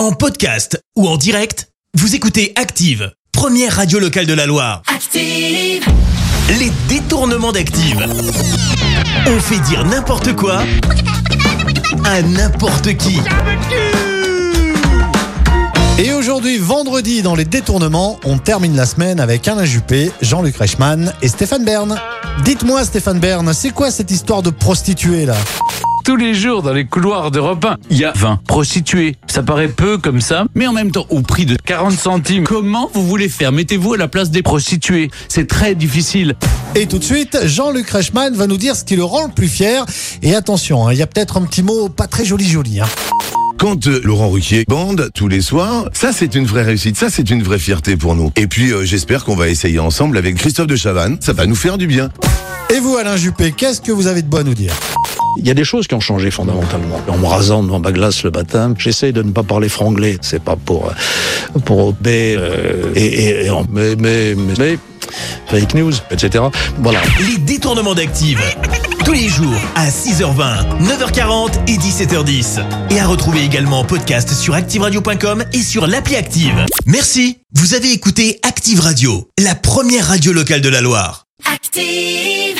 En podcast ou en direct, vous écoutez Active, première radio locale de la Loire. Active. Les détournements d'Active. On fait dire n'importe quoi à n'importe qui. Et aujourd'hui, vendredi, dans les détournements, on termine la semaine avec Alain Juppé, Jean-Luc Reichmann et Stéphane Bern. Dites-moi, Stéphane Bern, c'est quoi cette histoire de prostituée là? Tous les jours dans les couloirs d'Europe 1, il y a 20 prostituées. Ça paraît peu comme ça, mais en même temps, au prix de 40 centimes, comment vous voulez faire? Mettez-vous à la place des prostituées. C'est très difficile. Et tout de suite, Jean-Luc Reichmann va nous dire ce qui le rend le plus fier. Et attention, hein, il y a peut-être un petit mot pas très joli joli. Hein. Quand euh, Laurent Ruquier bande tous les soirs, ça c'est une vraie réussite, ça c'est une vraie fierté pour nous. Et puis euh, j'espère qu'on va essayer ensemble avec Christophe de Chavannes, ça va nous faire du bien. Et vous, Alain Juppé, qu'est-ce que vous avez de bon à nous dire? Il y a des choses qui ont changé fondamentalement. En me rasant devant ma glace le matin, j'essaye de ne pas parler franglais. C'est pas pour euh, pour mais euh, et, et, et en- mais, mais mais mais fake news, etc. Voilà. Les détournements d'Active. Tous les jours à 6h20, 9h40 et 17h10. Et à retrouver également en podcast sur ActiveRadio.com et sur l'appli Active. Merci. Vous avez écouté Active Radio, la première radio locale de la Loire. Active.